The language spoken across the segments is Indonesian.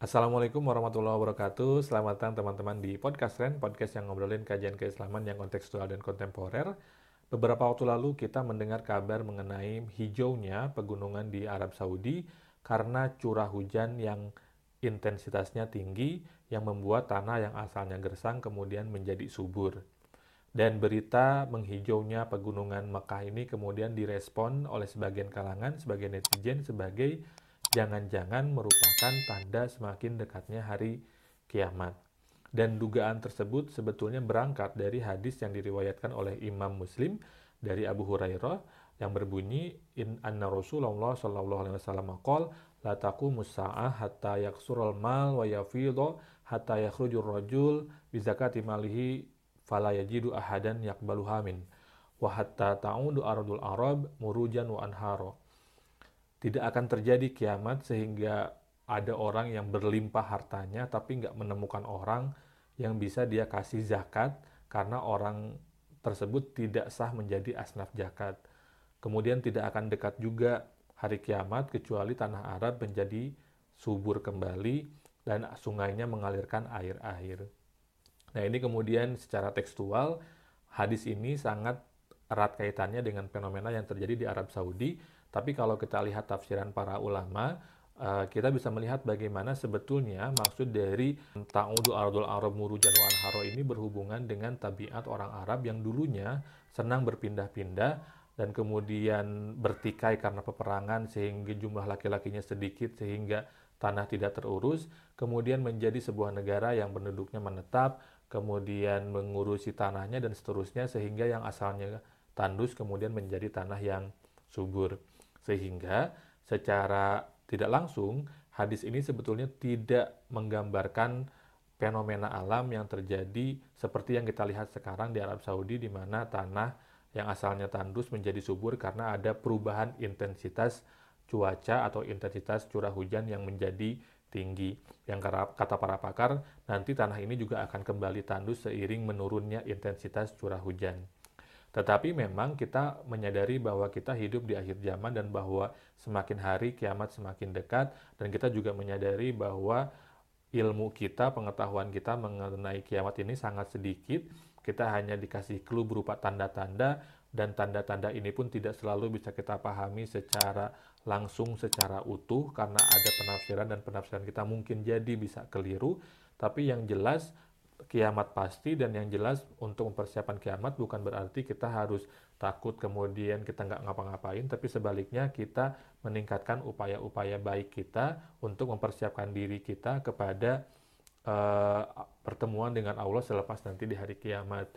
Assalamualaikum warahmatullahi wabarakatuh. Selamat datang teman-teman di Podcast Ren, podcast yang ngobrolin kajian keislaman yang kontekstual dan kontemporer. Beberapa waktu lalu kita mendengar kabar mengenai hijaunya pegunungan di Arab Saudi karena curah hujan yang intensitasnya tinggi yang membuat tanah yang asalnya gersang kemudian menjadi subur. Dan berita menghijaunya pegunungan Mekah ini kemudian direspon oleh sebagian kalangan, sebagian netizen sebagai jangan-jangan merupakan tanda semakin dekatnya hari kiamat. Dan dugaan tersebut sebetulnya berangkat dari hadis yang diriwayatkan oleh Imam Muslim dari Abu Hurairah yang berbunyi in anna Rasulullah sallallahu alaihi wasallam qol la taqumu sa'ah hatta yaksurul mal wa yafidhu hatta yakhrujur rajul bi zakati malihi fala yajidu ahadan yaqbaluha min wa hatta ta'udu ardul arab murujan wa anharo tidak akan terjadi kiamat sehingga ada orang yang berlimpah hartanya tapi nggak menemukan orang yang bisa dia kasih zakat karena orang tersebut tidak sah menjadi asnaf zakat. Kemudian tidak akan dekat juga hari kiamat kecuali tanah Arab menjadi subur kembali dan sungainya mengalirkan air-air. Nah ini kemudian secara tekstual hadis ini sangat erat kaitannya dengan fenomena yang terjadi di Arab Saudi. Tapi kalau kita lihat tafsiran para ulama, uh, kita bisa melihat bagaimana sebetulnya maksud dari ta'udu ardul arab murujan wa anharo ini berhubungan dengan tabiat orang Arab yang dulunya senang berpindah-pindah dan kemudian bertikai karena peperangan sehingga jumlah laki-lakinya sedikit sehingga tanah tidak terurus, kemudian menjadi sebuah negara yang penduduknya menetap, kemudian mengurusi tanahnya dan seterusnya sehingga yang asalnya tandus kemudian menjadi tanah yang subur. Sehingga secara tidak langsung hadis ini sebetulnya tidak menggambarkan fenomena alam yang terjadi seperti yang kita lihat sekarang di Arab Saudi di mana tanah yang asalnya tandus menjadi subur karena ada perubahan intensitas cuaca atau intensitas curah hujan yang menjadi tinggi. Yang kata para pakar, nanti tanah ini juga akan kembali tandus seiring menurunnya intensitas curah hujan. Tetapi memang kita menyadari bahwa kita hidup di akhir zaman dan bahwa semakin hari kiamat semakin dekat dan kita juga menyadari bahwa ilmu kita, pengetahuan kita mengenai kiamat ini sangat sedikit. Kita hanya dikasih clue berupa tanda-tanda dan tanda-tanda ini pun tidak selalu bisa kita pahami secara langsung, secara utuh karena ada penafsiran dan penafsiran kita mungkin jadi bisa keliru. Tapi yang jelas kiamat pasti dan yang jelas untuk mempersiapkan kiamat bukan berarti kita harus takut kemudian kita nggak ngapa-ngapain tapi sebaliknya kita meningkatkan upaya-upaya baik kita untuk mempersiapkan diri kita kepada uh, pertemuan dengan Allah selepas nanti di hari kiamat.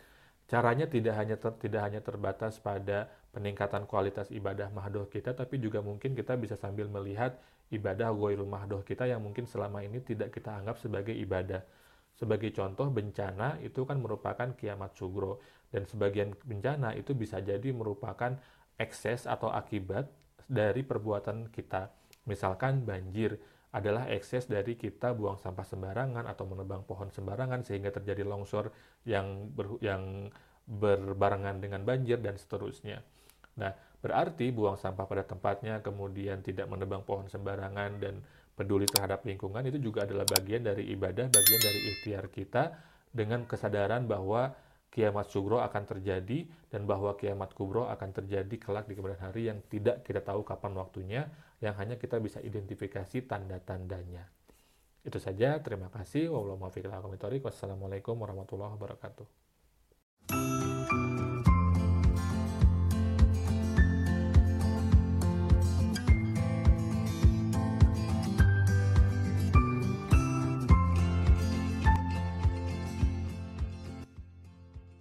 Caranya tidak hanya ter, tidak hanya terbatas pada peningkatan kualitas ibadah mahdoh kita, tapi juga mungkin kita bisa sambil melihat ibadah goirul mahdoh kita yang mungkin selama ini tidak kita anggap sebagai ibadah. Sebagai contoh bencana itu kan merupakan kiamat sugro dan sebagian bencana itu bisa jadi merupakan ekses atau akibat dari perbuatan kita. Misalkan banjir adalah ekses dari kita buang sampah sembarangan atau menebang pohon sembarangan sehingga terjadi longsor yang ber, yang berbarengan dengan banjir dan seterusnya. Nah, berarti buang sampah pada tempatnya, kemudian tidak menebang pohon sembarangan dan peduli terhadap lingkungan itu juga adalah bagian dari ibadah, bagian dari ikhtiar kita dengan kesadaran bahwa kiamat sugro akan terjadi dan bahwa kiamat kubro akan terjadi kelak di kemudian hari yang tidak kita tahu kapan waktunya, yang hanya kita bisa identifikasi tanda-tandanya. Itu saja, terima kasih. Wassalamualaikum warahmatullahi wabarakatuh.